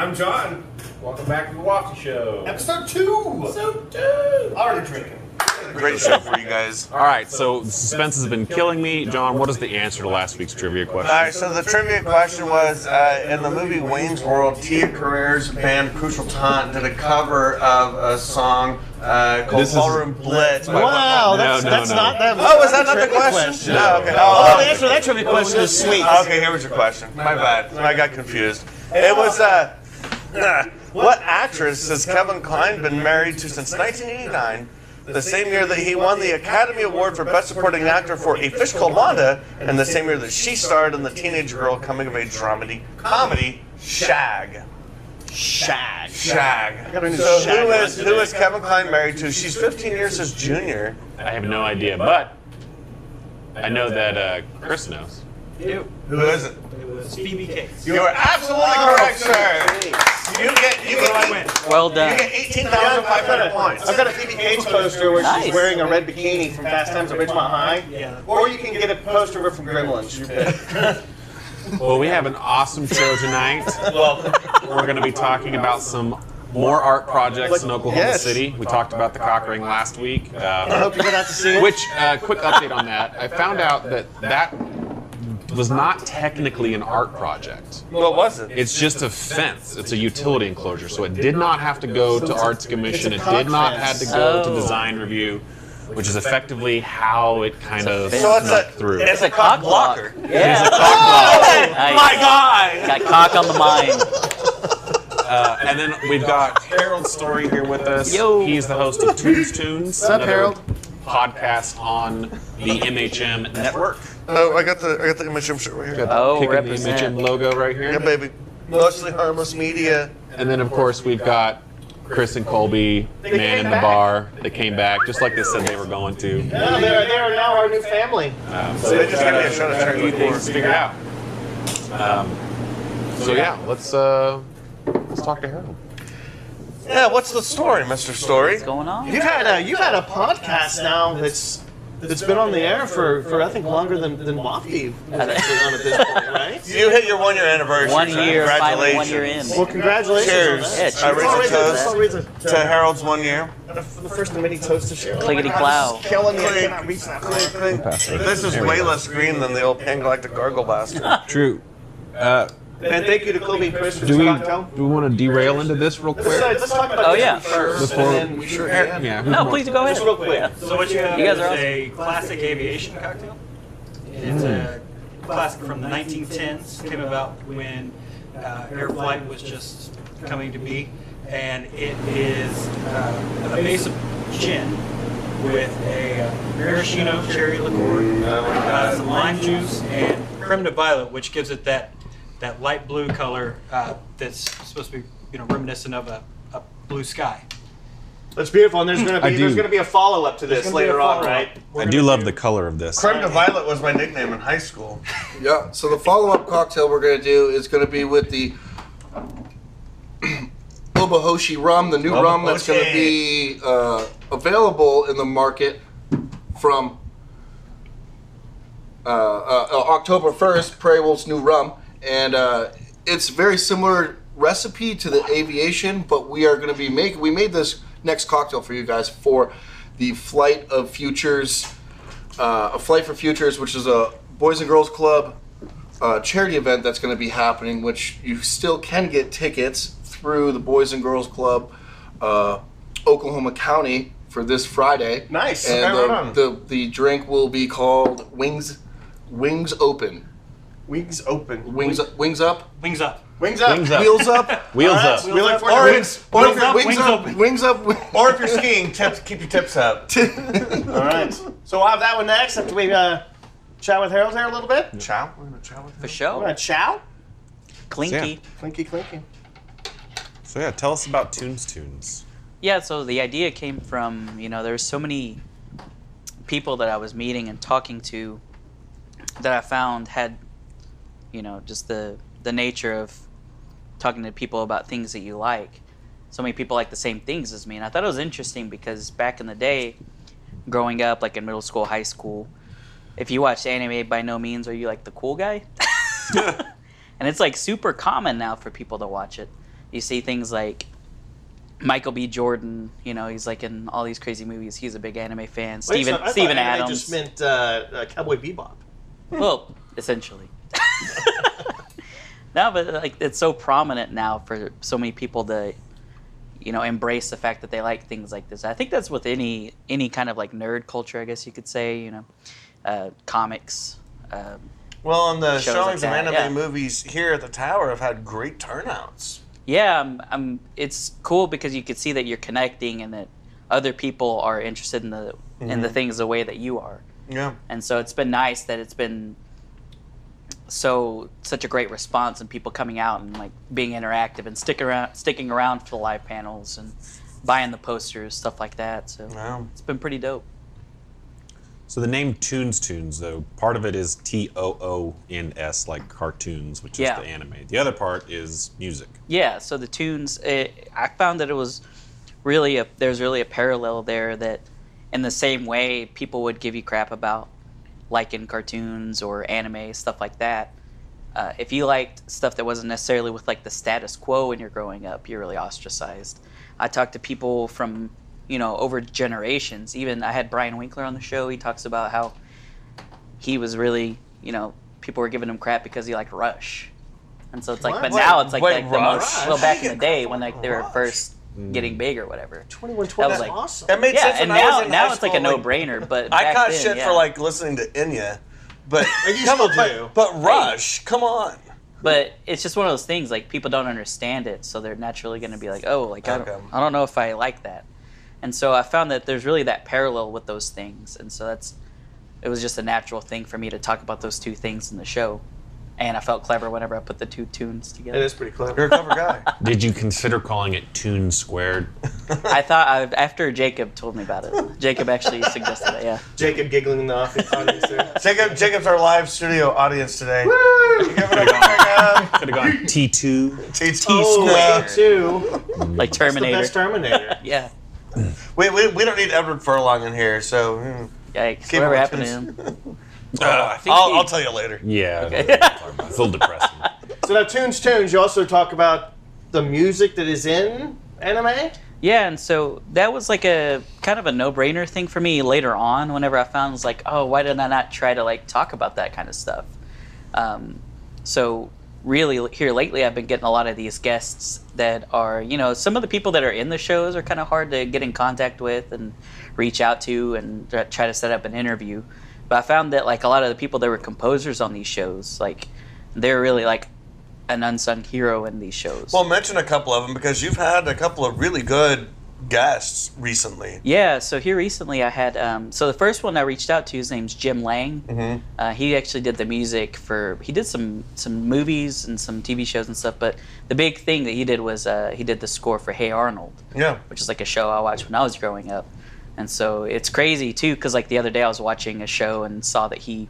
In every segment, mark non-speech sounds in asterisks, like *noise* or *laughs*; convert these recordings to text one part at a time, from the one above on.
I'm John. Welcome back to the Wafty Show. Episode two. Episode two. Already drinking. Great show for you guys. All right, so the suspense has been killing me. John, what is the answer to last week's trivia question? All right, so the trivia question was uh, in the movie Wayne's World, Tia Carrere's band Crucial Taunt did a cover of a song uh, called This is- Ballroom Blitz. Wow, No, that's, no, that's no. not that. Oh, was that not the trivia question? No, okay. Oh, Oh, the answer to that trivia question is sweet. Okay, here was your question. My bad. I got confused. It was uh, *laughs* what actress has Kevin Kline been married to since 1989? The same year that he won the Academy Award for Best Supporting Actor for A Fish Called Wanda, and the same year that she starred in the teenage girl coming of age dramedy comedy Shag. Shag. Shag. got a new So Shag who on is who is Kevin Kline married to? She's 15 years his junior. I have no idea, but I know that uh, Chris knows. Who is it? It was Phoebe Cates. You are absolutely correct, sir. You get you I get win. Well done. You done. get 18,500 points. I've got a Phoebe Cates poster where Nice. she's wearing a red bikini from Fast Times at Ridgemont High. Yeah. Or you can get a poster of her from Gremlins. Your *laughs* pick. Well, we have an awesome show tonight. Well we're going to be talking about some more art projects in Oklahoma Yes. City. We talked about the cock ring last week. I Um, hope you get out to see it. which, uh, quick update on that. I found out that that was not technically an art project. What was it? It's just a fence. It's a utility enclosure, so it did not have to go to Arts Commission. It did not have to go to Oh. design review, which is effectively how it kind of fence. So it's snuck a through. it's a a cock cock blocker. Yeah. Oh my God! Got cock on the mind. Uh, and then we've got Harold Story here with us. Yo. He's the host of Toons Tunes. What's up, another Harold? Podcast on the MHM network. Oh, I got the I got the image shirt right here. Oh, Kicking represent. the MHM logo right here. Yeah, baby. Mostly harmless media. And then of course we've got Chris and Colby, man in the bar. They came back just like they said they were going to. Yeah, they're, they're now our new family. Um, So they just gave me a shot of got a few cherry things figured out. Um, so yeah, let's uh, let's talk to Harold. Yeah, what's the story, Mr. Story? What's going on? You've had a you've had a podcast now that's that's been on the air for, for I think longer than than Wafty was actually on at this point, right? *laughs* You hit your one year anniversary. One year, finally one Congratulations. year in. Well, congratulations. Cheers. Yeah, cheers. I raise a toast raise a to Harold's one year. The first of many toasts to share. Clickety clow. Killing me. I cannot reach that. This is way less green than the old Pan Galactic Gargle Blaster. True. Uh, And thank you to Kobe and Chris for do we cocktail. do we want to derail into this real quick? Let's talk about Oh, yeah. one first. Before- and then we sure Yeah. who's No, please go ahead. Just real quick. So what you have You guys is are awesome. a classic aviation cocktail. It's a classic from the 1910s. Came about when uh, air flight was just coming to be, and it is uh, a base of gin with a uh, maraschino cherry liqueur, uh, some lime juice, and creme de violet, which gives it that that light blue color uh, that's supposed to be you know reminiscent of a, a blue sky. That's beautiful. And there's gonna I be do. there's gonna be a follow up to this gonna be later on, follow-up. right? We're I gonna do love the color of this. Creme de Violet was my nickname in high school. *laughs* Yeah, so the follow up cocktail we're going to do is going to be with the *clears throat* Obahoshi rum, the new rum that's going to be uh, available in the market from uh, uh, October 1st, Prairie Wolf's new rum. And uh, it's very similar recipe to the aviation, but we are going to be making, we made this next cocktail for you guys for the Flight of Futures, uh, a Flight for Futures, which is a Boys and Girls Club uh, charity event that's going to be happening, which you still can get tickets through the Boys and Girls Club, uh, Oklahoma County for this Friday. Nice. And Okay, the, right the the drink will be called Wings Wings Open. Wings open. Wings Wings up. Wings up. Wings up. Wings up. Wheels up. *laughs* Wheels All right, up. We look forward Or to wings. or if up. you're- Wings wings up. open. Wings up. Or if you're skiing, tips, keep your tips up. *laughs* All right. So we'll have that one next after we uh, chat with Harold here a little bit. Chow? We're gonna chow with For We're gonna chow. Clinky. Clinky, clinky. So yeah, tell us about Toons Tunes. Yeah, so the idea came from, you know, there's so many people that I was meeting and talking to that I found had, you know, just the the nature of talking to people about things that you like. So many people like the same things as me, and I thought it was interesting because back in the day, growing up, like in middle school, high school, if you watched anime, by no means are you like the cool guy. *laughs* and it's like super common now for people to watch it. you see things like Michael B. Jordan. You know, he's like in all these crazy movies. He's a big anime fan. Wait, Steven so I Steven Adams. just meant uh, uh, Cowboy Bebop. well, essentially. *laughs* no, but like it's so prominent now for so many people to, you know, embrace the fact that they like things like this. I think that's with any any kind of like nerd culture, I guess you could say. You know, uh, comics. Um, Well, and the Shows showings like of anime yeah. movies here at the tower have had great turnouts. yeah, I'm, I'm, it's cool because you can see that you're connecting and that other people are interested in the in the things the way that you are. Yeah. and so it's been nice that it's been so such a great response and people coming out and like being interactive and stick around sticking around for the live panels and buying the posters stuff like that so Wow. it's been pretty dope So the name Toons Tunes, though, part of it is T O O N S, like cartoons, which is Yeah. the anime. The other part is music. yeah so the tunes it, eh, i found that it was really a there's really a parallel there that in the same way people would give you crap about liking cartoons or anime stuff like that. Uh, if you liked stuff that wasn't necessarily with like the status quo when you're growing up you're really ostracized. I talked to people from you know over generations. Even i had brian winkler on the show. He talks about how he was really you know people were giving him crap because he liked rush. And so it's like What? but now it's like, wait, like the most well back in the *laughs* day when like they were first Mm. getting big or whatever 2112 That is was like- awesome. That made yeah sense and when I was now in now high it's like a school, no-brainer *laughs* but I back caught then, shit yeah. for like listening to Enya, but *laughs* And you come still on, do. But, but Rush, come on. but it's just one of those things like people don't understand it so they're naturally going to be like oh like I, Okay. don't, I don't know if i like that and so i found that there's really that parallel with those things and so that's it was just a natural thing for me to talk about those two things in the show and i felt clever whenever i put the two tunes together It is pretty clever. You're a clever guy. *laughs* Did you consider calling it Tune Squared? *laughs* i thought I, after jacob told me about it jacob actually suggested it yeah Jacob giggling in the office audience there. *laughs* Jacob, Jacob's our live studio audience today. Give it a Could have gone T2. T2. Oh, Yeah. wait, two. like The terminator best Terminator. yeah We, we, we don't need Edward Furlong in here, so mm. yikes Keep whatever it happened to him Uh, I think I'll, he- I'll tell you later. Yeah. Okay. It's a little depressing. *laughs* So now, Toons Tunes, you also talk about the music that is in anime? Yeah, and so that was like a kind of a no-brainer thing for me later on. Whenever I found, was like, oh, why didn't I not try to like talk about that kind of stuff? Um, so really, here lately, I've been getting a lot of these guests that are, you know, some of the people that are in the shows are kind of hard to get in contact with and reach out to and try- try to set up an interview. But I found that like a lot of the people that were composers on these shows, like they're really like an unsung hero in these shows. Well, mention a couple of them because you've had a couple of really good guests recently. Yeah, so here recently I had um, so the first one I reached out to his name's Jim Lang. Mhm. Uh, he actually did the music for he did some some movies and some TV shows and stuff. But the big thing that he did was uh, he did the score for Hey Arnold, Yeah. which is like a show I watched when I was growing up. And so it's crazy too because like the other day I was watching a show and saw that he.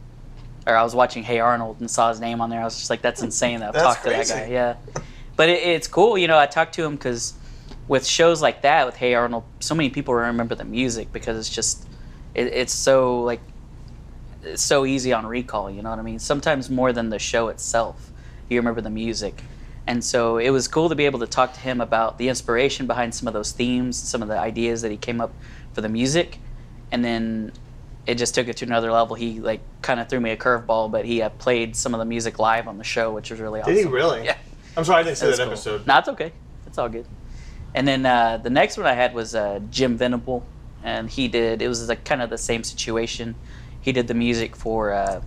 Or I was watching Hey Arnold and saw his name on there. I was just like, "That's insane!" That I've talked to that guy. Yeah, but it, it's cool. You know, I talked to him because with shows like that, with Hey Arnold, so many people remember the music because it's just it, it's so like it's so easy on recall. You know what I mean? Sometimes more than the show itself, you remember the music. And so it was cool to be able to talk to him about the inspiration behind some of those themes, some of the ideas that he came up for the music, and then it just took it to another level. He like kind of threw me a curveball, but he uh, played some of the music live on the show, which was really awesome. Did he really? Yeah. I'm sorry I didn't see That's that cool. episode. No, it's okay. It's all good. And then uh, the next one I had was uh, Jim Venable, and he did. It was like kind of the same situation. He did the music for uh,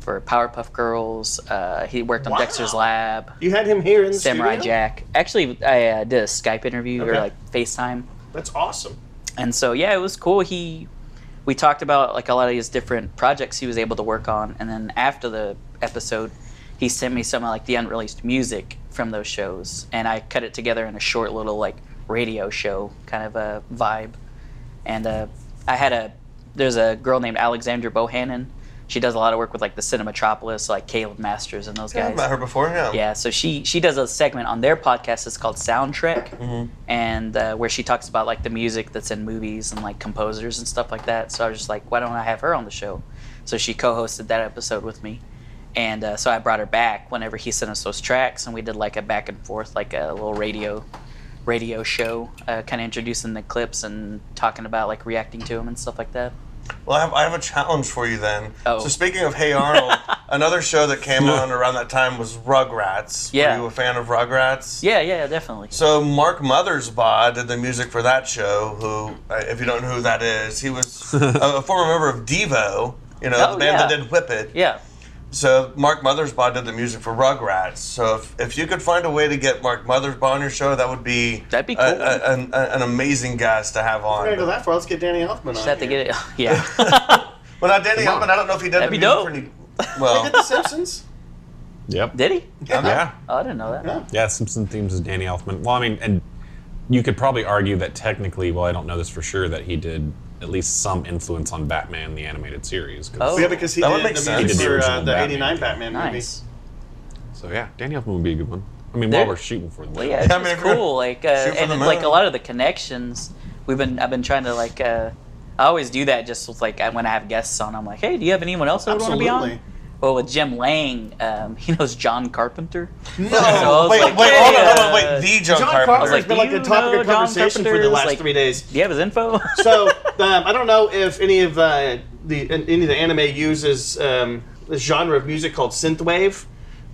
for Powerpuff Girls. Uh, he worked on Wow. Dexter's Lab, You had him here in the Samurai studio? Jack. Actually, I uh, did a Skype interview or like FaceTime, That's awesome. and so yeah, it was cool. He we talked about like a lot of his different projects he was able to work on, and then after the episode, he sent me some of like the unreleased music from those shows, and I cut it together in a short little like radio show kind of a vibe. And uh, I had a there's a girl named Alexandra Bohannon. She does a lot of work with like the Cinematropolis, like Caleb Masters and those Yeah, I've guys. met her before. Yeah. Yeah, so she she does a segment on their podcast. It's called Soundtrack, and uh, where she talks about like the music that's in movies and like composers and stuff like that. So I was just like, why don't I have her on the show? So she co-hosted that episode with me, and uh, so I brought her back whenever he sent us those tracks, and we did like a back and forth, like a little radio radio show, uh, kind of introducing the clips and talking about like reacting to them and stuff like that. Well, I have, I have a challenge for you then. Oh. So speaking of Hey Arnold, *laughs* another show that came on around that time was Rugrats. Yeah. Were you a fan of Rugrats? Yeah, yeah, definitely. So Mark Mothersbaugh did the music for that show. Who, if you don't know who that is, he was *laughs* a, a former member of Devo. You know, Oh, the band that did Whip It. Yeah. So Mark Mothersbaugh did the music for Rugrats. So if, if you could find a way to get Mark Mothersbaugh on your show, that would be That'd be cool. a- an, a- an amazing guest to have on. We're gonna go that far. Let's get Danny Elfman Just on have to here. get it. *laughs* Yeah. *laughs* Well, not Danny Elfman. I don't know if he did That'd the be dope. for any. He Well, did The Simpsons. *laughs* Yep. Did he? Yeah. Oh, I didn't know that. Yeah. Yeah, Simpson themes is Danny Elfman. Well, I mean, and you could probably argue that technically, well, I don't know this for sure, that he did at least some influence on Batman the animated series. 'cause- Oh. Yeah, because he That would did make the sense. music He did the for uh, original the Batman. '89 Batman movie. Nice. So yeah, Danny Elfman would be a good one. I mean, There- while we're shooting for the Well, yeah, it's I mean, just if you're cool. Like, uh, shoot for and the like a lot of the connections we've been. I've been trying to like. Uh, I always do that just with like I- when I have guests on. I'm like, hey, do you have anyone else that would want to be Absolutely. On? Well, with Jim Lang, um, *laughs* he knows John Carpenter. No, So wait, like, wait, hey, hold on, hold on, wait. The John, John Carpenter. Carpenter like, has been like the topic of conversation for the last like- three days. Do you have his info? So um, I don't know if any of uh, the any of the anime uses um, this genre of music called synthwave.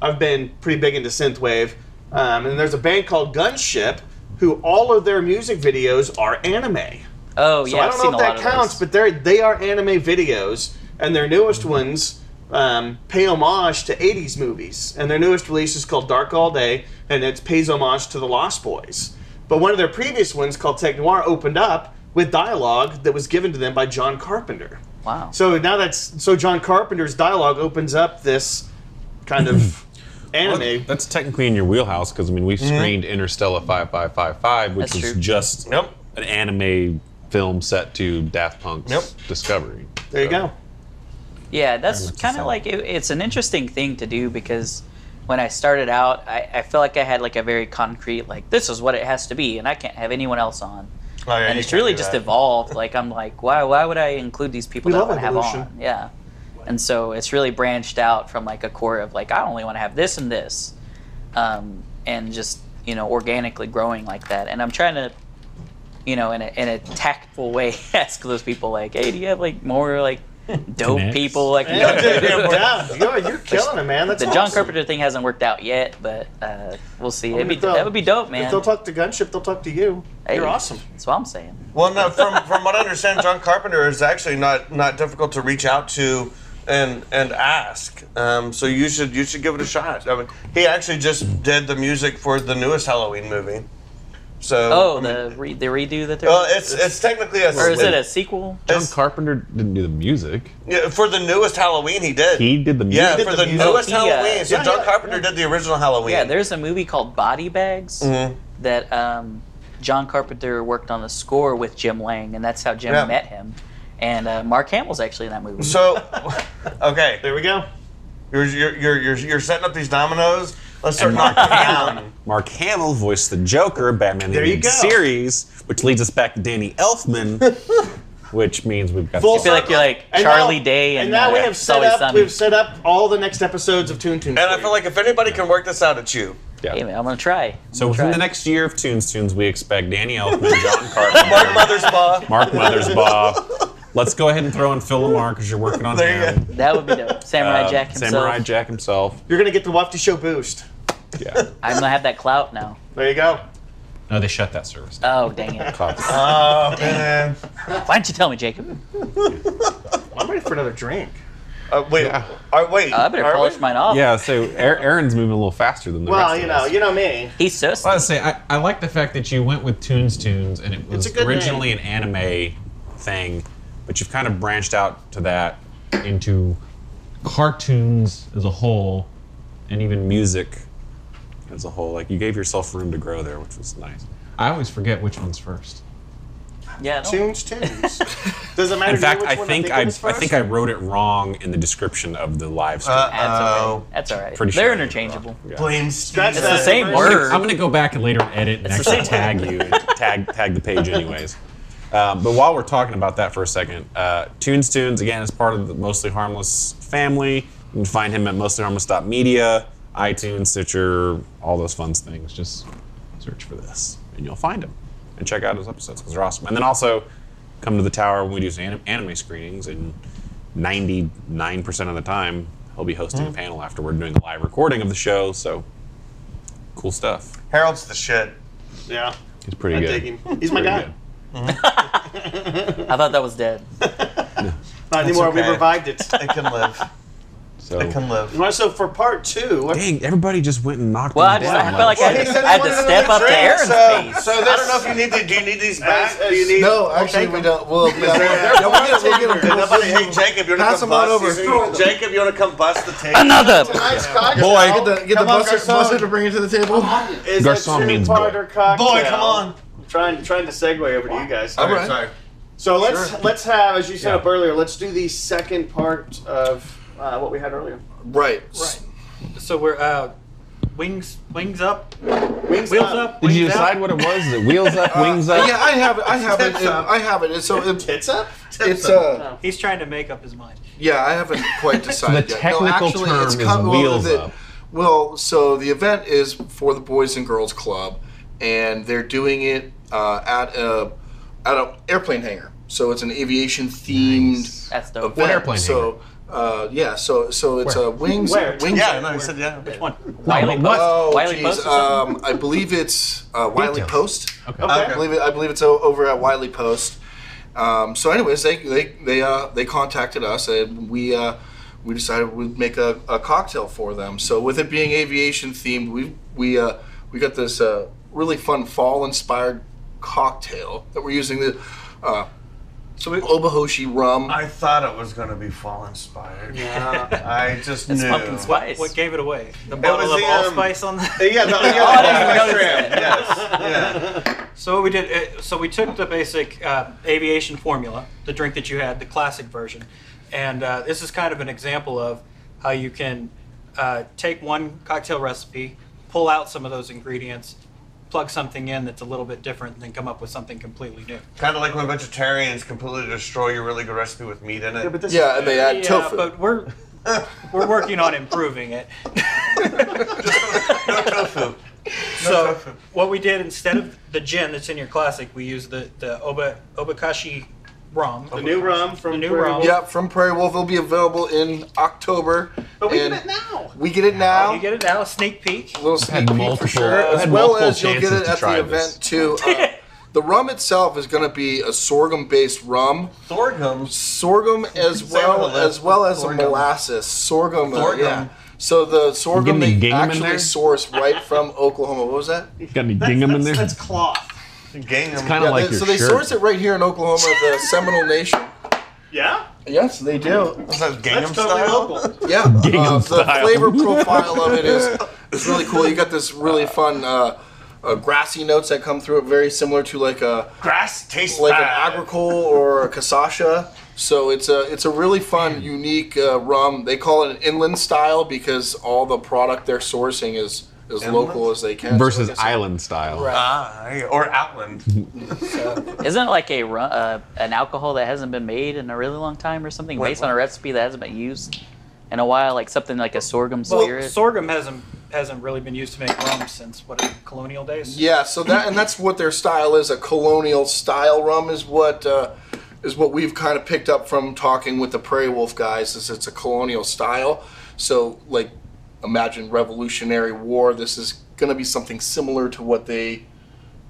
I've been pretty big into synthwave, um, and there's a band called Gunship who all of their music videos are anime. oh So yeah, I I've don't seen know a if that counts, but they're they are anime videos, and their newest ones um, pay homage to '80s movies. And their newest release is called Dark All Day, and it pays homage to the Lost Boys. But one of their previous ones, called Tech Noir, opened up with dialogue that was given to them by John Carpenter. wow. So now that's so John Carpenter's dialogue opens up this kind of *laughs* anime. That's technically in your wheelhouse because I mean we've screened Interstellar 5555, which That's was true. just Nope. an anime film set to Daft Punk's Yep. Discovery. There you go. Yeah, that's kind of like it, it's an interesting thing to do because when I started out, I, I feel like I had like a very concrete like this is what it has to be, and I can't have anyone else on. Oh, yeah, and it's really just that. evolved. Like I'm like, why why would I include these people We that I want to have on? Yeah, and so it's really branched out from like a core of like I only want to have this and this, um, and just you know organically growing like that. And I'm trying to you know, in a, in a tactful way, *laughs* ask those people like, "Hey, do you have like more like *laughs* dope Connects. people like Yeah, yeah, *laughs* you're, you're killing it, man. That's the John awesome. Carpenter thing hasn't worked out yet, but uh, we'll see. Well, It'd be, they'll- that would be dope, If man. they'll talk to Gunship, they'll talk to you. Hey, You're awesome. That's what I'm saying. Well, no, from from what I understand, John Carpenter is actually not not difficult to reach out to and and ask. Um, so you should you should give it a shot. I mean, he actually just did the music for the newest Halloween movie. So Oh, I mean, the re- the redo that they're well, it's it's technically a or is it a sequel? John it's- Carpenter didn't do the music. yeah, for the newest Halloween he did. He did the music. yeah, did for the the, music. newest He, uh, Halloween. So yeah, John yeah, Carpenter yeah. did the original Halloween. Yeah, there's a movie called Body Bags Mhm. that um, John Carpenter worked on the score with Jim Lang, and that's how Jim Yeah. met him. And uh, Mark Hamill's actually in that movie. So, *laughs* okay, There we go. you're, you're you're you're you're setting up these dominoes. Let's start And Mark Hamill. Mark Hamill voiced the Joker, Batman the There you Animated go. Series, which leads us back to Danny Elfman, *laughs* which means we've got Full I feel like you're like And Charlie now- Day and, and now uh, we have It's set Always up. Sunny. We've set up all the next episodes of Toon Toon. And I feel like if anybody can work this out, it's you. Yeah. Hey, man, I'm gonna try. So I'm within gonna the try. next year of Toon Toons Tunes, we expect Danny Elfman, *laughs* John Carpenter, Mark Mothersbaugh. Mark Mothersbaugh. Let's go ahead and throw in Phil LaMarr because you're working on There you him. go. that would be dope. Samurai Uh, Jack himself. Samurai Jack himself. you're gonna get the Wafty Show boost. Yeah. *laughs* I'm gonna have that clout now. There you go. No, they shut that service. Oh dang it! Oh man. Why didn't you tell me, Jacob? *laughs* I'm ready for another drink. Uh, wait. Yeah. Uh, wait. Uh, I better are polish we? mine off. yeah, so Aaron- Aaron's moving a little faster than the Well, rest you of know, us. you know me. He's so. Well, I was say I, I like the fact that you went with Toons Tunes and it was a good originally an anime thing, but you've kind of branched out to that into cartoons as a whole and even music as a whole. Like you gave yourself room to grow there, which was nice. I always forget which one's first. Yeah. no. Tunes, tunes. Does it matter? In to you fact, which I think I, was I first? think I wrote it wrong in the description of the live stream. Uh, That's Oh. That's all right. Pretty They're sure. interchangeable. Yeah. Blame Scratch Steve. that. the same I'm word. I'm gonna go back and later edit and It's actually tag you and tag tag the page *laughs* anyways. Um, but while we're talking about that for a second, uh, Toons Tunes again is part of the Mostly Harmless family. You can find him at mostlyharmless.media, iTunes, Stitcher, all those fun things. Just search for this, and you'll find him. And check out his episodes because they're awesome. And then also come to the tower when we do anim- anime screenings, and 99% of the time he'll be hosting a panel afterward, doing a live recording of the show. So cool stuff. Harold's the shit. Yeah. He's pretty I good. dig him. He's my guy. good. Mm-hmm. *laughs* I thought that was dead. *laughs* Not anymore. We revived it. It can live. So It can live. Well, so for part two, what- Dang, everybody just went and knocked Well, I, just. I felt like I Well, had he to, I had to step another up to drink, Aaron's so, pace. So I don't know if you need to. Do you need these back? as- do you need? No, actually, we don't. Well, yeah, yeah, we'll get, we'll get Hey, them. nobody- hey, Jacob, you want Pass to come them bust? over. Jacob, you want to come bust the table. Another. Nice. Boy. Get the, get the buster, buster to bring it to the table. Is Garçon a means two-parter cocktail. Boy, come on. Trying trying to segue over to you guys. All right. Sorry. So let's Sure. let's have, as you set Yeah. up earlier, let's do the second part of uh, what we had earlier. Right. Right. So we're uh, wings, wings up, Wings wheels up. Did you decide out. what it was? Is it wheels up, wings up? Yeah, I have it. I *laughs* have it. Tits up. I have it. So it, *laughs* Tits up. it's uh, He's trying to make up his mind. yeah, I haven't quite *laughs* decided yet. technical no, actually, term it's is come- well, wheels the- up. Well, so the event is for the Boys and Girls Club, and they're doing it uh, at a at an airplane hangar. So it's an aviation themed That's dope. event. airplane So uh, yeah, so so it's a wings Where? wings. Yeah, no, he said yeah. Which one? Wiley what? Post. Oh, Wiley geez. Post? Um, I believe it's uh, Wiley Post. Okay. Okay. I believe it. I believe it's over at Wiley Post. Um, so, anyways, they they they uh, they contacted us and we uh, we decided we'd make a, a cocktail for them. So, with it being aviation themed, we we uh, we got this uh, really fun fall inspired cocktail that we're using the. Uh, so we Obahoshi rum. I thought it was going to be fall inspired. Yeah. I just It's knew. pumpkin spice. What gave it away? The bottle of the, um, allspice on the. Yeah, no, yeah, *laughs* I didn't even yeah, notice shrimp, that. Yes. Yeah. So what we did, uh, so we took the basic uh, aviation formula, the drink that you had, the classic version, and uh, this is kind of an example of how you can uh, take one cocktail recipe, pull out some of those ingredients, plug something in that's a little bit different, and then come up with something completely new. Kind of like when vegetarians completely destroy your really good recipe with meat in it. this yeah, and they add yeah, tofu. but we're *laughs* we're working on improving it. no tofu. *laughs* so tofu. what we did instead of the gin that's in your classic, we used the the Oba Obakashi rum. the new rum from The new Prairie rum. Wolf. yeah, from Prairie Wolf, it'll be available in October. But we and get it now. We get it now. You get it now, a sneak peek. A little sneak peek multiple- for sure, I've as had well multiple as you'll get chances it to at try the this. event too. Uh, the rum itself is going to be a sorghum-based rum, Sorghum. sorghum as Say on well the list. as well as a Sorghum. molasses. Sorghum, uh, Sorghum. yeah. So the sorghum any they gingham in actually there? source right from *laughs* Oklahoma. What was that? Got any gingham in there? That's cloth. Gingham. Kinda Yeah, like they- your so they shirt. source it right here in Oklahoma, the *laughs* Seminole Nation. Yeah. Yes, they do. What's that, gingham That's totally style? local. Yeah, Gingham *laughs* uh, the flavor profile of it is *laughs* is really cool. You got this really fun uh, uh, grassy notes that come through it, very similar to like a Grass tastes like bad. an agricole or a cachaça. So it's a it's a really fun, unique uh, rum. They call it an inland style because all the product they're sourcing is as Inland? local as they can. Versus like I said- island style. Right. Ah, or Outland. *laughs* Isn't it like a uh, an alcohol that hasn't been made in a really long time or something, Wait, based on a recipe that hasn't been used in a while, like something like a sorghum Well, spirit? sorghum hasn't hasn't really been used to make rum since what colonial days. Yeah, so that and that's what their style is. A colonial style rum is what uh, is what we've kind of picked up from talking with the Prairie Wolf guys. Is it's a colonial style. So like, imagine Revolutionary War. This is going to be something similar to what they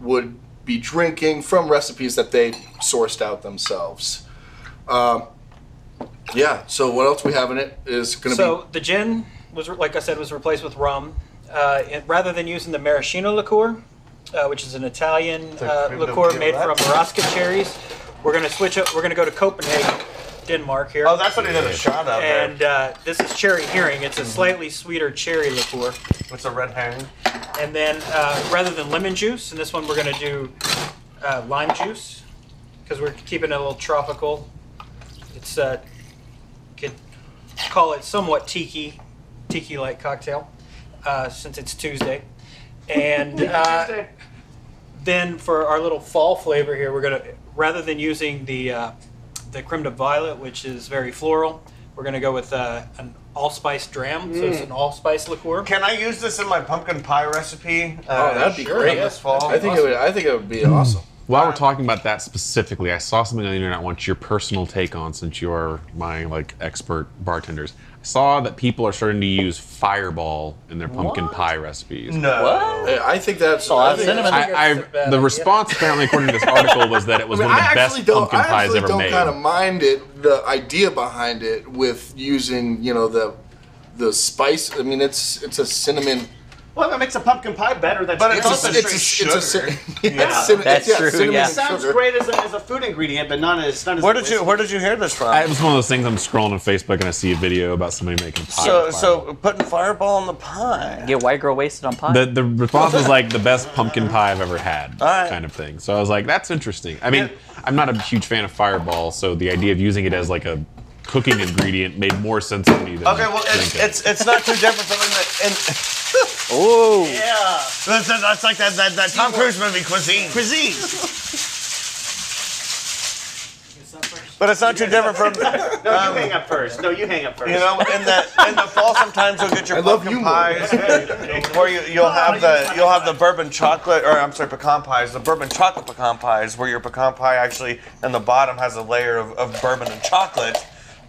would be drinking from recipes that they sourced out themselves. Um, yeah. So what else we have in it is going to be So the gin was, like I said, was replaced with rum. Uh, it, rather than using the maraschino liqueur, uh, which is an Italian uh, liqueur made from violette? Marasca cherries, we're going to switch up. We're going to go to Copenhagen, Denmark here. Oh, that's what he did a shot of and uh, this is Cherry Heering. It's a slightly sweeter cherry liqueur. What's a red herring? And then uh, rather than lemon juice, in this one we're going to do uh, lime juice because we're keeping it a little tropical. It's uh, could call it somewhat tiki, tiki-like cocktail uh, since it's Tuesday. And *laughs* uh, then for our little fall flavor here, we're gonna rather than using the uh, the creme de violet, which is very floral, we're going to go with uh, an allspice dram. So it's an allspice liqueur. Can I use this in my pumpkin pie recipe? Oh, Uh, that'd be sure, great. yeah. this fall. I think it would. I think it would be awesome. While we're talking about that specifically, I saw something on the internet I want your personal take on since you are my like expert bartenders. I saw that people are starting to use fireball in their pumpkin What? pie recipes. No. What? I think that's. a lot I of think cinnamon. I, I, That's a bad the idea. response apparently according to this article was that it was I mean, one of I the actually best don't. pumpkin I pies actually ever don't made. kind of mind it. The idea behind it with using, you know, the the spice. I mean, it's it's a cinnamon. Well, that makes a pumpkin pie better. That's But it's good. also it's a, straight it's a, sugar. *laughs* yeah, Yeah. cinnamon, That's yeah, true, cinnamon yeah. It sounds sugar. great as a, as a food ingredient, but not as not as. Where did you. Where did you hear this from? I- It was one of those things I'm scrolling on Facebook and I see a video about somebody making pie. so with so putting fireball in the pie. Get white girl wasted on pie. the the response was like the best pumpkin pie I've ever had, right. kind of thing. So I was like, that's interesting. I mean, I'm not a huge fan of Fireball, so the idea of using it as like a cooking ingredient made more sense to me than Okay, well it's drink it's, it's not too different from in the. In, *laughs* oh, Yeah. that's, that's like that, that, that Tom Cruise movie Cuisine. Cuisine. But it's not too different from. *laughs* No, you um, hang up first. No, you hang up first. You know, in the in the fall, sometimes you'll get your I love pumpkin you more. pies, *laughs* where you, you'll have the you'll have the bourbon chocolate, or I'm sorry, pecan pies, the bourbon chocolate pecan pies, where your pecan pie actually in the bottom has a layer of, of bourbon and chocolate.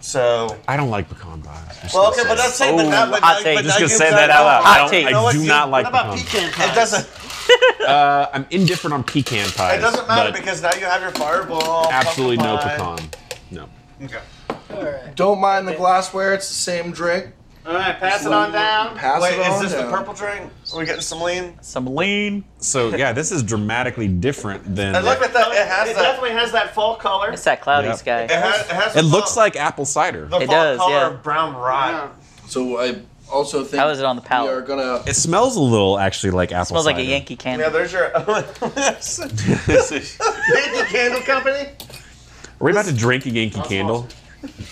So, I don't like pecan pies. Just well, okay, but say that's it. But Oh, now, but hot now, take. but Just now gonna you've say that out loud. Hot I, don't, take. I You know what, do you- not like what about pecan. pecan pies? It doesn't. Uh, I'm indifferent on pecan pies. It doesn't matter but because now you have your fireball. absolutely no pumpkin pie. pecan. No. Okay. Don't mind the glassware. It's the same drink. All right, pass it on down. Pass Wait, it on is this down. the purple drink? Are we getting some lean? some lean. So yeah, this is dramatically different than. And look at that. It has It that. definitely has that fall color. It's that cloudy Yep. sky. It has. It, has It the looks fall- like apple cider. the It fall does, color yeah. of brown rye. Yeah. So I also think How is it on the palate? we are gonna. It smells a little actually like apple smells like a cider. Yankee candle. Yeah, there's your *laughs* Yankee Candle Company. Are we about to drink a Yankee candle? *laughs*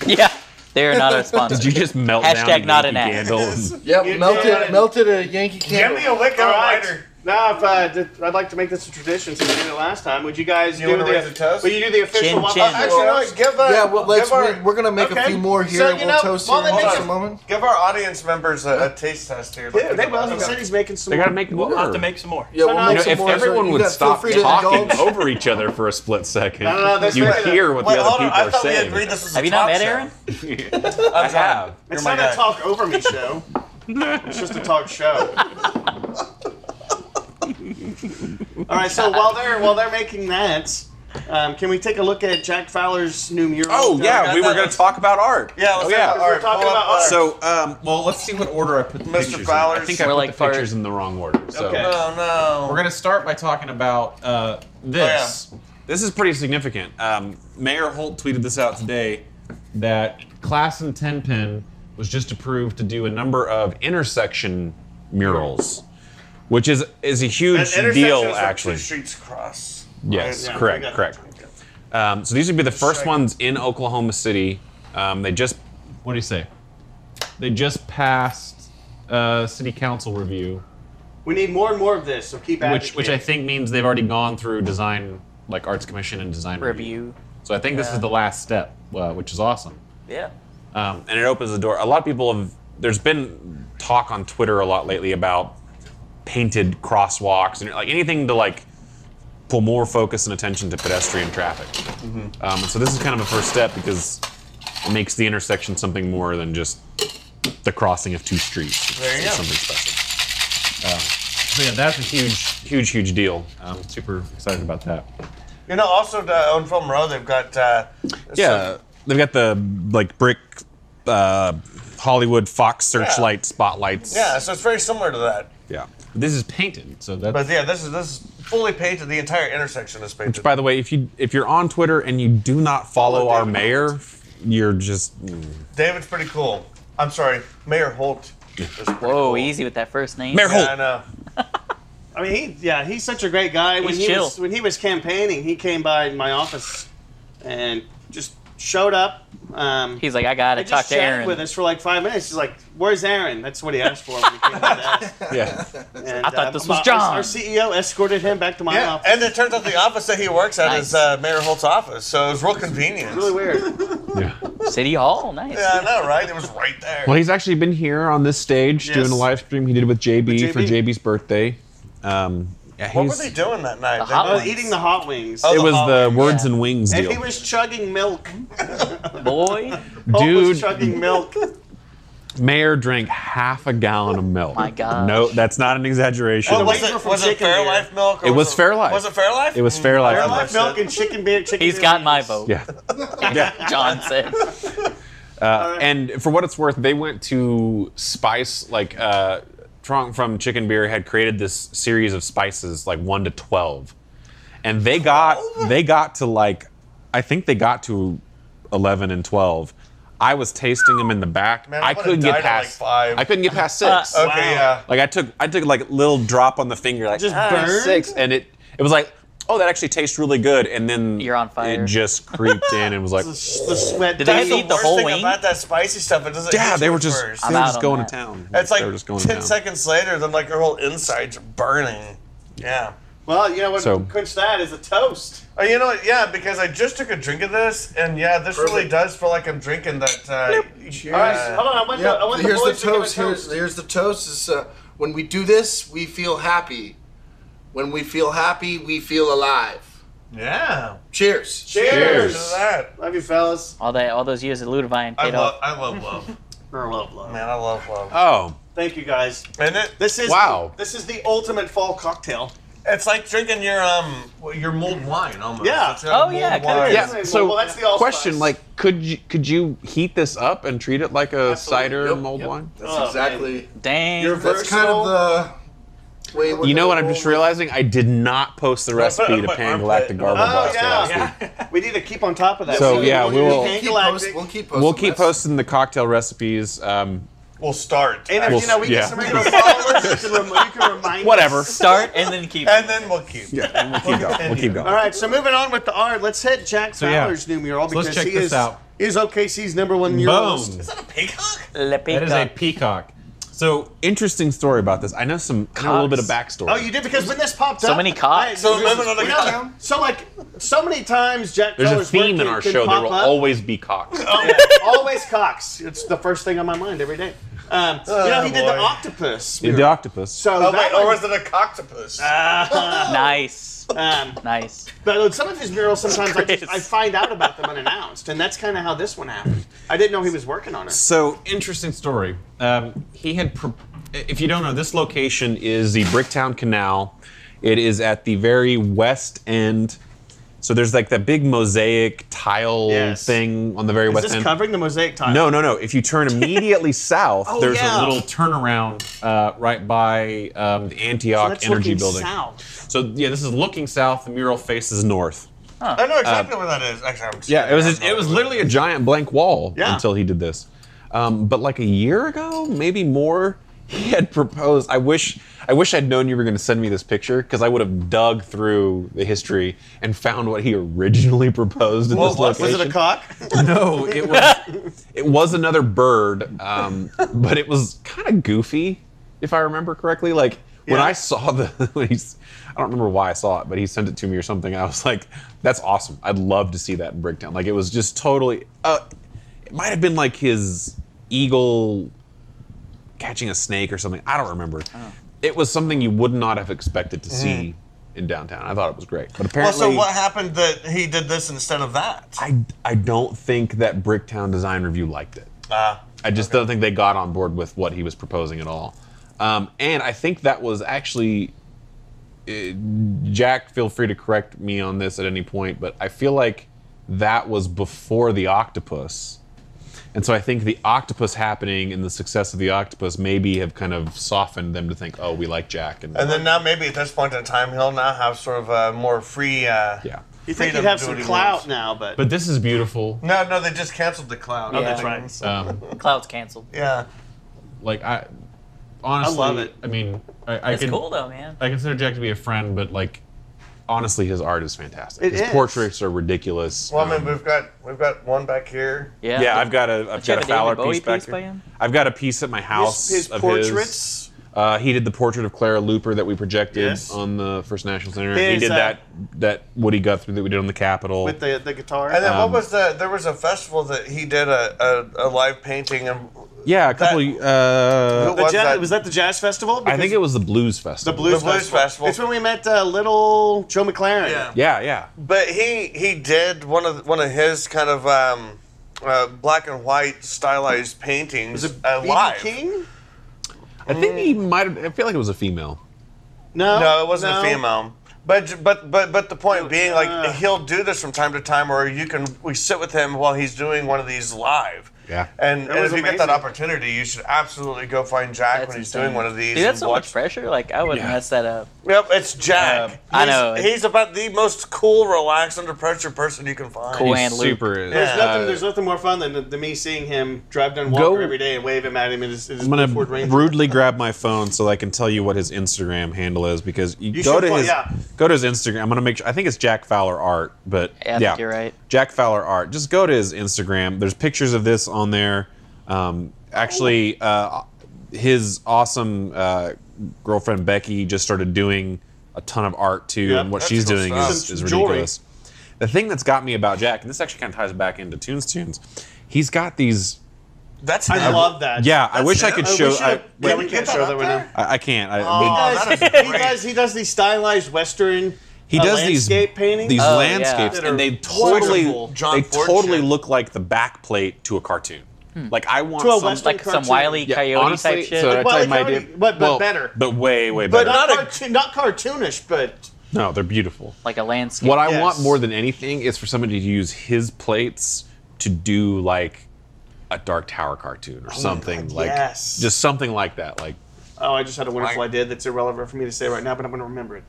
Yeah, they are not a *laughs* sponsor. Did you just melt down Hashtag a not Yankee an ad. candle? and- Yep, melted melted a Yankee candle. Give candle. me a wick and All a lighter. Now, if uh, did- I'd like to make this a tradition since we did it last time, would you guys You do wanna the? raise a toast? Will you do the official Chin, one? chin. Actually, Actually, no, give a, yeah, well, let's. give our, We're, we're gonna make Okay. a few more here. So, and you we'll know, toast while here in they just a moment. give our audience members a, a taste test here. Yeah, they will. He said he's making some. They gotta make more. We'll have to make some more. Yeah, So we'll now- make You know, some if more. everyone You would got- feel stop free to talking indulge. over each other for a split second, No, no, no, this you'd way- hear what Wait, the other on. people I are thought we saying. agreed this was Have a you not talk met show. Aaron? *laughs* I'm have. It's You're my not a talk over me show. it's just a talk show. *laughs* All right. So while they're while they're making that, um, can we take a look at Jack Fowler's new mural? Oh yeah, we were going to talk about art. Yeah, let's oh, yeah. about art. We're talking about art. So, um, well, let's see what order I put the Mr. pictures in. I think I We're put like the pictures in the wrong order. So Okay. Oh no. we're going to start by talking about uh, this. This is pretty significant. Um, Mayor Holt tweeted this out today that Class and 10 Pin was just approved to do a number of intersection murals, which is is a huge An intersection deal is where actually. Two streets cross. Yes, right? Yeah, correct, we correct. Um, so these would be the first Second. ones in Oklahoma City. Um, they just what do you say? They just passed uh, city council review, We need more and more of this. So keep which which I think means they've already gone through design like arts commission and design review. Review. So I think this is the last step, uh, which is awesome. Yeah. Um, and it opens the door. A lot of people have. There's been talk on Twitter a lot lately about painted crosswalks and like anything to like pull more focus and attention to pedestrian traffic. Um, so this is kind of a first step because it makes the intersection something more than just the crossing of two streets. There you it's go. something special. Um, so yeah, that's a huge, huge, huge deal. I'm super excited about that. You know, also uh, on Film Row, they've got. Uh, Yeah, some- they've got the like brick uh, Hollywood Fox searchlight spotlights. yeah, so it's very similar to that. yeah. This is painted, so that's. But yeah, this is this is fully painted. The entire intersection is painted. which, by the way, if you if you're on Twitter and you do not follow Follow our David mayor, you're just mm. David's pretty cool. I'm sorry, Mayor Holt. is pretty Whoa, cool. easy with that first name. Mayor Yeah, Holt. I know. *laughs* I mean, he yeah, he's such a great guy. when He's he chill. was when he was campaigning, he came by my office and just showed up. Um, He's like, I gotta talk to Aaron. with us for like five minutes. He's like, "Where's Aaron?" That's what he asked for when he came to *laughs* that. Yeah. And, I thought uh, this my- was John. Our CEO escorted him back to my Yeah, office. and it turns out the office that he works at is uh, Mayor Holt's office, so it was real convenient. really weird. *laughs* Yeah. City Hall, nice. Yeah, I know, right? It was right there. Well, he's actually been here on this stage Yes. doing a live stream he did with JB, With for JB. JB's birthday. Um, yeah, what were they doing that night? The They- hot Oh, eating the hot wings. Oh, It the was the wings, words yeah. and wings deal. and he was chugging milk. *laughs* Boy, *laughs* Hope was Dude, chugging milk. Mayor drank half a gallon of milk. My gosh. No, that's not an exaggeration. Oh, was wings were it, from was it Chicken Fairlife milk? or It was Fairlife. Was it Fairlife? it was Fairlife. Fairlife Fairlife milk and chicken beer. Chicken he's beer got my wings. vote. Yeah. *laughs* John said. Uh, and for what it's worth, they went to spice like uh, Trong from Chicken Beer had created this series of spices like one to twelve, and they got they got to like I think they got to eleven and twelve. I was tasting them in the back. Man, I I couldn't get at, like, past five. I couldn't get past six. Uh, Okay, Wow. yeah. Like I took I took like a little drop on the finger, like Just ah, burned? six, and it it was like oh that actually tastes really good, and then You're on fire. It just creeped in and was like *laughs* The, s- the sweat. Did they That's have the eat the worst whole thing wing? about that spicy stuff. It doesn't. yeah hit they you were just first. they I'm were out just on going that. to town. It's like they were just going 10 to town. seconds later, then like your whole insides are burning. Yeah. Well, you know what? So- quench that is a toast. Oh, you know what? Yeah, because I just took a drink of this, and yeah, this really Perfect. does feel like I'm drinking that. Uh, All right, hold on. I want, the, I Yeah, want the here's the boys to give a toast. Here's, here's the toast. Is uh, when we do this, we feel happy. When we feel happy, we feel alive. Yeah. Cheers. Cheers. Cheers to that. Love you, fellas. All that, all those years at Ludivine I paid love, off. I love love. *laughs* I love love. Man, I love love. Oh, Thank you, guys. And it, This is Wow. This is the ultimate fall cocktail. it's like drinking your um your mulled wine almost. Yeah. It's got Oh, mulled yeah, kinda wine. is. yeah. Well, So, well, that's the allspice. question: like, could you could you heat this up and treat it like a cider Yep, mulled yep. wine? That's Oh, exactly. Dang. You're That's kind of the way. we're You know what? I'm just realizing I did not post the recipe to *laughs* my Pan. Galactic Gargle Oh, Blaster yeah. last week. *laughs* We need to keep on top of that. So, yeah, we'll we will- Keep Galactic. post, we'll keep posting. We'll keep this. posting the cocktail recipes. Um, We'll start. And if We'll you know we s- get some regular followers, you can, rem- you can remind whatever. us. Start and then keep. *laughs* and then we'll keep. Yeah, and we'll keep going. We'll keep going. All right, so moving on with the art, let's hit Jack So, yeah. Fowler's new mural So let's because check he this is, out. he is OKC's number one muralist. Is that a peacock? Le That is a Peacock. Peacock. So interesting story about this. I know some. I know a little bit of backstory. Oh, you did because when this popped up So up, many cocks. So remember another we know- cock. So like, so many times Jack There's a Fowler's theme in can- our can show. There pop will up. always be cocks. *laughs* always cocks. It's the first thing on my mind every day. Um, you know, he did the boy. octopus. The octopus. So Oh, that wait, or one- was it a coctopus? *laughs* Nice. Um, *laughs* Nice. But some of his murals, sometimes I, just, I find out about them unannounced, and that's kind of how this one happened. I didn't know he was working on it. So interesting story. Um, he had, pro- if you don't know, this location is the Bricktown Canal. It is at the very west end. So there's like that big mosaic tile Yes. thing on the very Is west this end. covering the mosaic tile? No, no, no. If you turn immediately *laughs* south, Oh, there's yeah. a little turnaround uh, right by um, the Antioch That's Energy looking Building. South. So yeah, this is looking south. The mural faces north. I know exactly where that is. Actually, I'm Yeah, it was it was literally a giant blank wall Yeah. until he did this. Um, but like a year ago, maybe more, he had proposed. I wish I wish I'd known you were going to send me this picture because I would have dug through the history and found what he originally proposed in Well, this location. Was it a cock? *laughs* No, it was it was another bird, um, but it was kind of goofy, if I remember correctly. Like when I saw the *laughs* when he's, I don't remember why I saw it, but he sent it to me or something. I was like, "That's awesome! I'd love to see that in Bricktown." Like it was just totally. Uh, it might have been like his eagle catching a snake or something. I don't remember. It was something you would not have expected to see in downtown. I thought it was great, but Well, apparently, so what happened that he did this instead of that? I I don't think that Bricktown Design Review liked it. Ah, I just don't think they got on board with what he was proposing at all. Um, and I think that was actually, uh, Jack, feel free to correct me on this at any point, but I feel like that was before the octopus. And so I think the octopus happening and the success of the octopus maybe have kind of softened them to think, oh, we like Jack. And, and then now maybe at this point in time he'll now have sort of a more free. Uh, yeah. You think he'd have some clout wants. now, but, But this is beautiful. No, no, they just canceled the cloud. Oh, that's right. Um, Cloud's canceled. Yeah. like I, honestly, I love it. I mean, I, I It's can, cool though, man. I consider Jack to be a friend, but like, honestly, his art is fantastic. It his is. portraits are ridiculous. Well, I mean, Um, we've got we've got one back here. Yeah. yeah, I've got a I've Don't got a have Fowler David Bowie piece back piece by here. him? I've got a piece at my house his, his of portraits. His. Uh, he did the portrait of Clara Luper that we projected Yes. on the First National Center. he His, did uh, that that Woody Guthrie that we did on the Capitol. with the the guitar. And then Um, what was the? There was a festival that he did a, a, a live painting and yeah, a couple. that- of, uh, the was jazz, that? was that the jazz festival? I think it was the Blues the Festival. blues, The Blues festival. Festival. It's when we met uh, little Joe McLerran. Yeah. Yeah, yeah. But he he did one of one of his kind of um, uh, black and white stylized paintings Was it uh, B.B. live. King? I think he might have. I feel like it was a female. No, No, it wasn't no. a female. But but but but the point being, like Uh. he'll do this from time to time, or you can we sit with him while he's doing one of these live. Yeah. And, That and was if you get that opportunity, you should absolutely go find Jack That's when he's insane. doing one of these. Dude, that's and so watch. much pressure. Like I would Yeah. mess that up. Yep, it's Jack. Uh, I He's- know. He's about the most cool, relaxed, under pressure person you can find. Cool. He's and Luke. super. There's Yeah. nothing. There's nothing more fun than, than me seeing him drive down Walker Go- every day and wave him at him in his, in his I'm gonna Ford Ranger. rudely grab my phone so I can tell you what his Instagram handle is because you, You go to his yeah. go to his Instagram. I'm gonna make sure. I think it's Jack Fowler Art, but Yeah, I yeah, you're right. Jack Fowler Art. Just go to his Instagram. There's pictures of this on there. Um, actually, uh, his awesome uh, girlfriend Becky just started doing a ton of art too, Yeah, and what she's doing stuff. is, is ridiculous. The thing that's got me about Jack, and this actually kind of ties back into Toons Tunes, he's got these. That's I him. love that. Yeah, I wish I could show. should- I, yeah, Can we you can't show that that up right now. I, I can't. I, Oh, He does, he does. He does these stylized Western. He uh, does these landscape paintings. these Oh, landscapes, That are and they totally John they Ford totally shit. look like the back plate to a cartoon. Like I want To a some, Western Like some cartoon. wily yeah, coyote honestly, type shit. So I Like tell Wile my. Coyote, but- but well, better. but way way But better. not, Not a- cartoon, not cartoonish, but no, they're beautiful. like a landscape. What I Yes. want more than anything is for somebody to use his plates to do like a Dark Tower cartoon or something God, like yes. just something like that. Like oh, I just had a wonderful Like- idea that's irrelevant for me to say right now, but I'm going to remember it.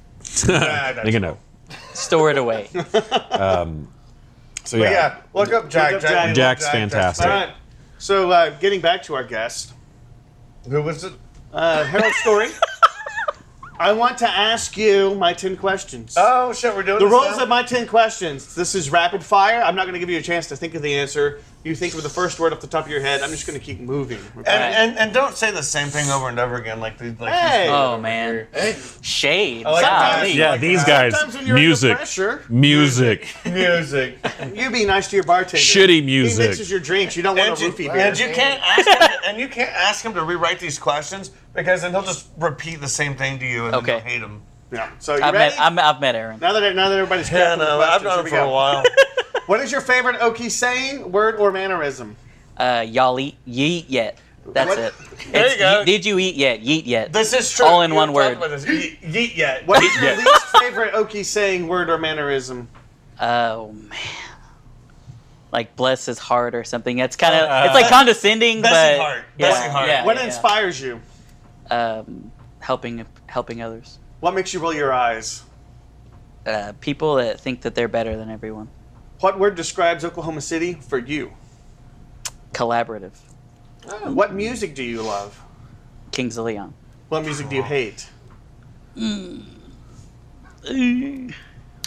That's you know. Store it away. *laughs* So yeah, yeah, look up Jack. up Jack. Jack. Jack's Jack, fantastic. All right. So, uh, getting back to our guest, Who was it? uh, Harold Story. *laughs* I want to ask you my 10 questions. Oh shit, we're doing the this rules now? of my 10 questions. This is rapid fire. I'm not going to give you a chance to think of the answer. You think of the first word off the top of your head. I'm just going to keep moving. And, and and don't say the same thing over and over again like these. Like Hey! Oh man. Hey, Shade. like Sometimes- Golly. yeah, these guys, Sometimes when you're under music, pressure- music, *laughs* music. You be nice to your bartender. Shitty music. He mixes your drinks. You don't want and, a roofie beer. and you can't ask him, and you can't ask him to rewrite these questions because then he'll just repeat the same thing to you and Okay. you'll hate him. Yeah. So you I've ready? met, I'm, I've met Aaron. now that now that everybody's Yeah, prepped for the no, I've known him for a while. *laughs* What is your favorite Okie saying, word, or mannerism? Uh, y'all eat, yeet yet. That's What? it. There It's you go. ye- Did you eat yet? Yeet yet. This is true. All in You one were talking word. about this. Yeet, yeet yet. What is your Yeah. least favorite Okie saying, word, or mannerism? Oh man. Like bless his heart or something. That's kind of it's like condescending, Bessie but heart. yeah, Bessie heart. yeah, what yeah. inspires you? Um, helping helping others. What makes you roll your eyes? Uh, people that think that they're better than everyone. What word describes Oklahoma City for you? Collaborative. What music do you love? Kings of Leon. What music do you hate?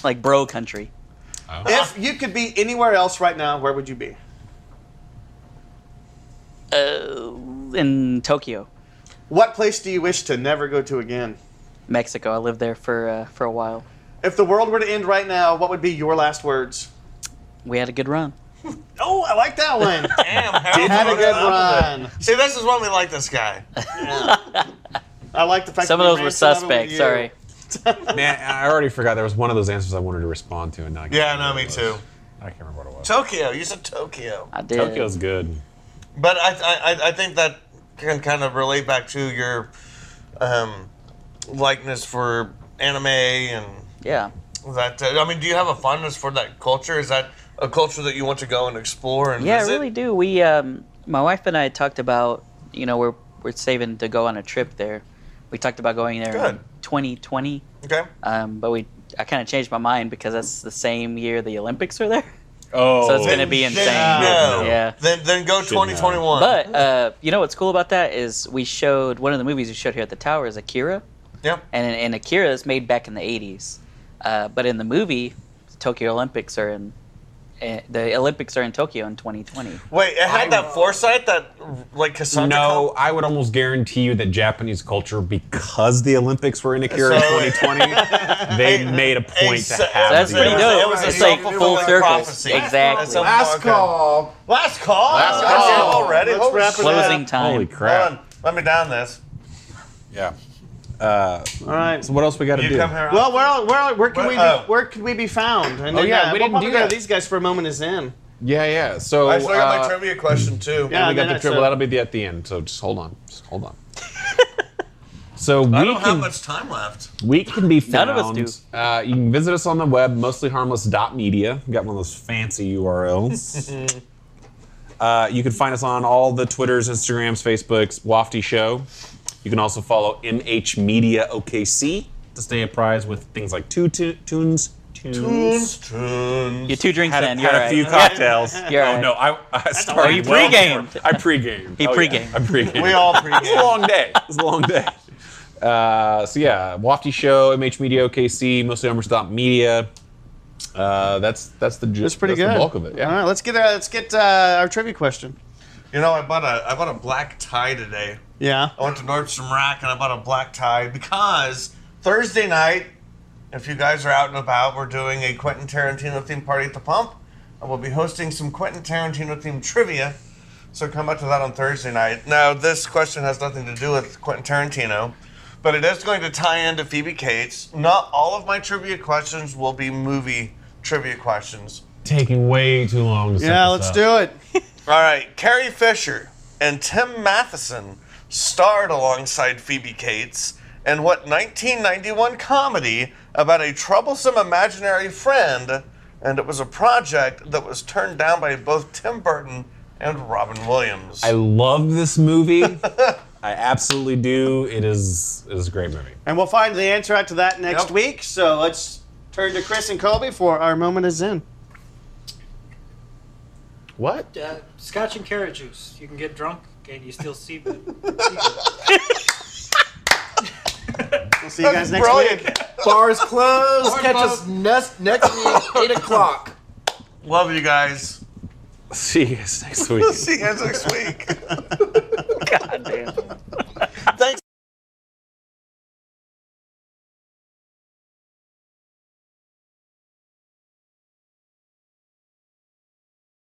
Like bro country. If you could be anywhere else right now, where would you be? Uh, in Tokyo, What place do you wish to never go to again? Mexico. I lived there for uh, for a while. If the world were to end right now, what would be your last words? We had a good run. *laughs* Oh, I like that one. *laughs* Damn, Harold, Had a good up with it. run. See, this is why we like this guy. *laughs* I like the fact Some that of those were some of it with suspect. Sorry. Man, I already forgot there was one of those answers I wanted to respond to, and now I can't Yeah, remember no, me too. I can't remember what it was. Tokyo. You said Tokyo. I did. Tokyo's good. But I, I, I think that can kind of relate back to your um, likeness for anime and Yeah. that. Uh, I mean, do you have a fondness for that culture? Is that a culture that you want to go and explore and Yeah, I really do. We, um, my wife and I talked about, you know, we're we're saving to go on a trip there. We talked about going there Good. in 2020, Okay. um, but we I kind of changed my mind because that's the same year the Olympics are there. *laughs* Oh, So it's gonna be insane. No. Yeah. Then then go Should know. 2021. But uh, you know what's cool about that is we showed one of the movies we showed here at the tower is Akira, yeah. and in, in Akira is made back in the 80s. Uh, but in the movie, Tokyo Olympics are in. Eh, The Olympics are in Tokyo in 2020. Wait, it had that foresight that like Cassandra. No, I would almost guarantee you that Japanese culture, because the Olympics were in Akira So- in 2020, *laughs* they made a point It's- to have. That's the pretty dope. it was a It's like full circle. prophecy. Exactly. It's a- Last call. Last call. Last call. already. Let's Holy wrap it shit. up. Closing time. Holy Hold crap! on. Let me down this. Yeah. Uh, All right. so what else we got to You do? come here. Well, where, where, where can we be, Oh. where can we be found? And Oh, yeah, we we'll didn't probably do go to that. these guys for a moment is in. Yeah, yeah. So I still got my uh, trivia question too. Yeah. we got the I- triple. so- That'll be the, at the end. So just hold on. Just hold on. *laughs* so I we don't have can much time left. we can be found. None of us Uh, you can visit us on the web, mostlyharmless.media. We got one of those fancy URLs. *laughs* uh, you can find us on all the Twitters, Instagrams, Facebooks, Wafty Show. You can also follow MH Media OKC to stay apprised with things like two tu- tunes, tunes. Tunes, tunes. You're two drinks Had, in. a, You're had a right. few *laughs* cocktails. You're oh right. no, I, I started. Oh, you well pre-gamed. before- I pre-gamed. He Oh, yeah, pre-gamed. I pre-gamed. We all It's a long day. It's a long day. Uh, so yeah, Wafty Show, MH Media OKC, mostly Media. Uh, that's that's the That's pretty that's good. The bulk of it. Yeah. All right, let's get uh, let's get uh, our trivia question. You know, I bought a I bought a black tie today. Yeah. I went to Nordstrom Rack and I bought a black tie because Thursday night, if you guys are out and about, we're doing a Quentin Tarantino themed party at the Pump. And we'll be hosting some Quentin Tarantino themed trivia. So come out to that on Thursday night. Now, this question has nothing to do with Quentin Tarantino, but it is going to tie into Phoebe Cates. Not all of my trivia questions will be movie trivia questions. Taking way too long. To Yeah, let's up. do it. *laughs* All right, Carrie Fisher and Tim Matheson starred alongside Phoebe Cates in what 1991 comedy about a troublesome imaginary friend, and it was a project that was turned down by both Tim Burton and Robin Williams. I love this movie. *laughs* I absolutely do. It is it is a great movie. And we'll find the answer out to that next Yep. week. So let's turn to Chris and Colby for our moment is in. What? Uh, scotch and carrot juice. You can get drunk and you still see the. *laughs* We'll see you guys next Brilliant. week. Bars closed. Catch us next next week, eight o'clock. Love you guys. See you guys next week. *laughs* See you guys next week. *laughs*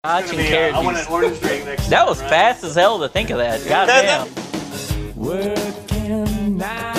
Carrot uh, I want an orange drink *laughs* next That was fast as hell to think of that. *laughs* God damn. Working night